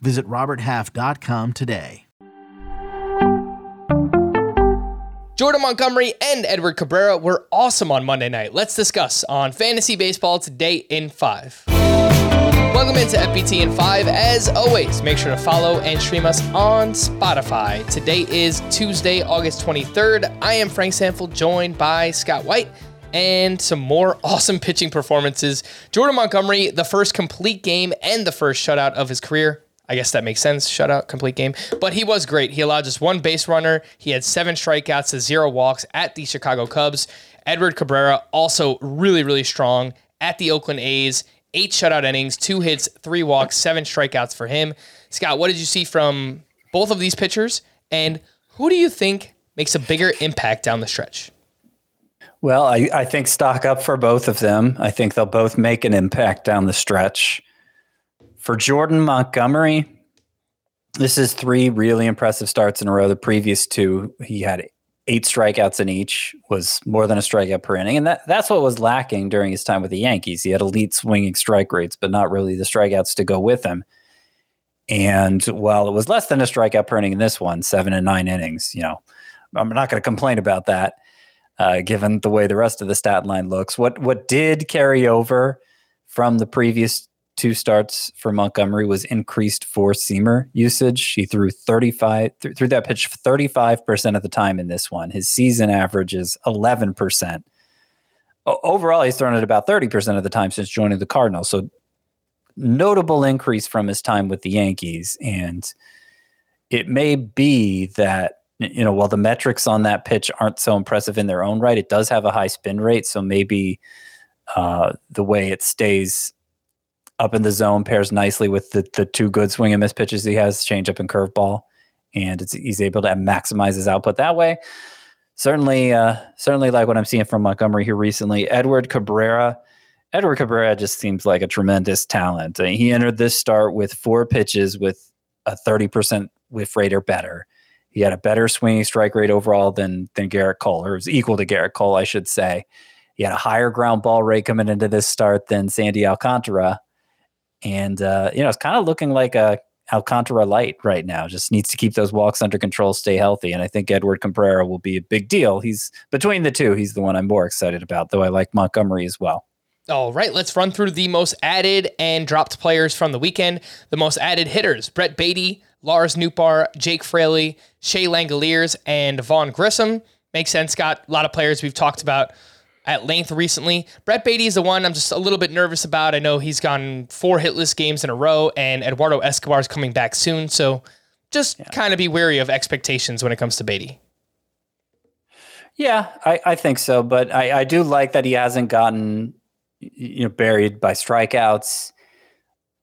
Visit RobertHalf.com today. Jordan Montgomery and Edward Cabrera were awesome on Monday night. Let's discuss on Fantasy Baseball today in five. Welcome into FBT in 5. As always, make sure to follow and stream us on Spotify. Today is Tuesday, August 23rd. I am Frank Stampfl, joined by Scott White and some more awesome pitching performances. Jordan Montgomery, the first complete game and the first shutout of his career. I guess that makes sense. Shutout, complete game. But he was great. He allowed just one base runner. He had seven strikeouts to zero walks at the Chicago Cubs. Edward Cabrera, also really, really strong at the Oakland A's eight shutout innings, two hits, three walks, seven strikeouts for him. Scott, what did you see from both of these pitchers? And who do you think makes a bigger impact down the stretch? Well, I, I think stock up for both of them. I think they'll both make an impact down the stretch. For Jordan Montgomery, this is three really impressive starts in a row. The previous two, he had eight strikeouts in each was more than a strikeout per inning. And that, that's what was lacking during his time with the Yankees. He had elite swinging strike rates, but not really the strikeouts to go with them. And while it was less than a strikeout per inning in this one, seven and nine innings, you know, I'm not going to complain about that, uh, given the way the rest of the stat line looks. What what did carry over from the previous two starts for Montgomery was increased four seamer usage. He threw 35 th- threw that pitch 35% of the time in this one. His season average is 11%. O- overall, he's thrown it about 30% of the time since joining the Cardinals. So notable increase from his time with the Yankees and it may be that you know while the metrics on that pitch aren't so impressive in their own right, it does have a high spin rate, so maybe uh, the way it stays up in the zone pairs nicely with the, the two good swing and miss pitches he has, changeup and curveball, and he's able to maximize his output that way. Certainly, uh, certainly like what I'm seeing from Montgomery here recently. Edward Cabrera, Edward Cabrera just seems like a tremendous talent. he entered this start with four pitches with a 30% whiff rate or better. He had a better swinging strike rate overall than than Gerrit Cole, or was equal to Gerrit Cole, I should say. He had a higher ground ball rate coming into this start than Sandy Alcantara, and uh, you know, it's kind of looking like a Alcantara light right now. Just needs to keep those walks under control, stay healthy, and I think Edward Cabrera will be a big deal. He's between the two, he's the one I'm more excited about, though I like Montgomery as well. All right, let's run through the most added and dropped players from the weekend. The most added hitters: Brett Baty, Lars Nootbaar, Jake Fraley, Shea Langeliers, and Vaughn Grissom. Makes sense, Scott. A lot of players we've talked about at length recently. Brett Baty is the one I'm just a little bit nervous about. I know he's gone four hitless games in a row, and Eduardo Escobar is coming back soon. So just yeah. kind of be wary of expectations when it comes to Baty. Yeah, I, I think so. But I, I do like that he hasn't gotten you know buried by strikeouts.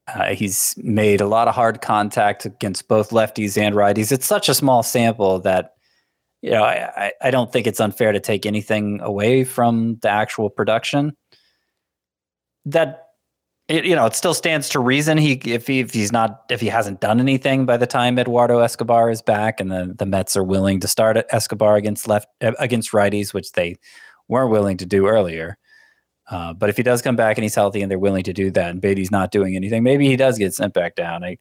Uh, he's made a lot of hard contact against both lefties and righties. It's such a small sample that you know, I, I don't think it's unfair to take anything away from the actual production. That it, you know, it still stands to reason he if he if he's not if he hasn't done anything by the time Eduardo Escobar is back and the the Mets are willing to start Escobar against left against righties, which they weren't willing to do earlier. Uh, but if he does come back and he's healthy and they're willing to do that, and Baty's not doing anything, maybe he does get sent back down. I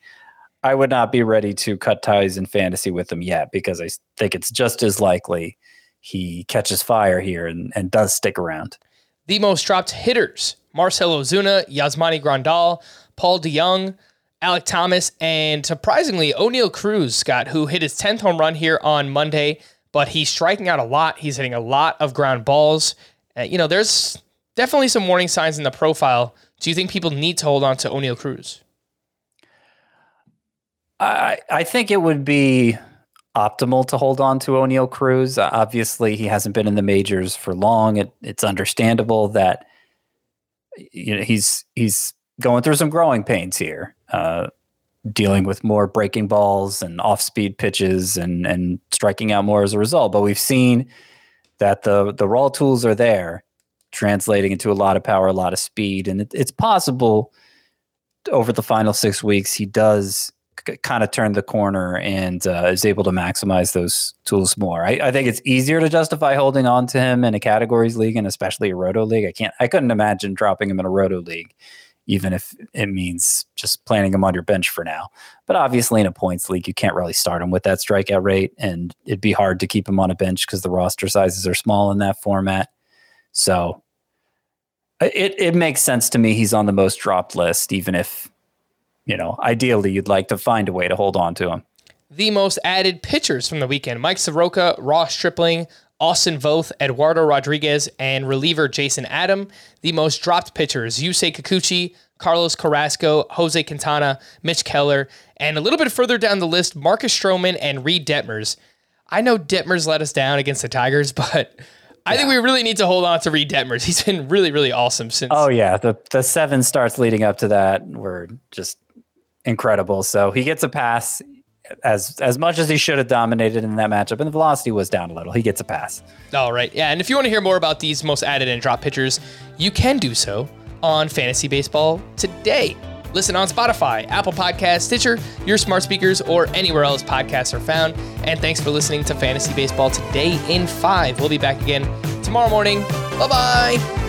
I would not be ready to cut ties in fantasy with him yet because I think it's just as likely he catches fire here and, and does stick around. The most dropped hitters Marcell Ozuna, Yasmani Grandal, Paul DeJong, Alek Thomas, and surprisingly, Oneil Cruz, Scott, who hit his 10th home run here on Monday, but he's striking out a lot. He's hitting a lot of ground balls. Uh, you know, there's definitely some warning signs in the profile. Do you think people need to hold on to Oneil Cruz? I, I think it would be optimal to hold on to Oneil Cruz. Uh, obviously, he hasn't been in the majors for long. It, it's understandable that you know he's he's going through some growing pains here. Uh, dealing with more breaking balls and off speed pitches and and striking out more as a result. But we've seen that the the raw tools are there, translating into a lot of power, a lot of speed, and it, it's possible over the final six weeks he does kind of turned the corner and uh, is able to maximize those tools more. I, I, think it's easier to justify holding on to him in a categories league and especially a roto league. I can't, I couldn't imagine dropping him in a roto league even if it means just planting him on your bench for now. But obviously, in a points league, you can't really start him with that strikeout rate, and it'd be hard to keep him on a bench because the roster sizes are small in that format. So it it makes sense to me. He's on the most dropped list, even if you know ideally you'd like to find a way to hold on to him. The most added pitchers from the weekend: Mike Soroka, Ross Stripling, Austin Voth, Eduardo Rodriguez, and reliever Jason Adam. The most dropped pitchers, Yusei Kikuchi, Carlos Carrasco, Jose Quintana, Mitch Keller, and a little bit further down the list, Marcus Stroman and Reid Detmers. I know Detmers let us down against the Tigers, but I think we really need to hold on to Reid Detmers. He's been really, really awesome since. Oh yeah, the the seven starts leading up to that were just incredible. So he gets a pass as as much as he should have dominated in that matchup, and the velocity was down a little. He gets a pass. All right, yeah. And if you want to hear more about these most added and drop pitchers, you can do so on Fantasy Baseball today. Listen on Spotify, Apple Podcasts, Stitcher, your smart speakers, or anywhere else podcasts are found. And thanks for listening to Fantasy Baseball today in five. We'll be back again tomorrow morning. Bye bye.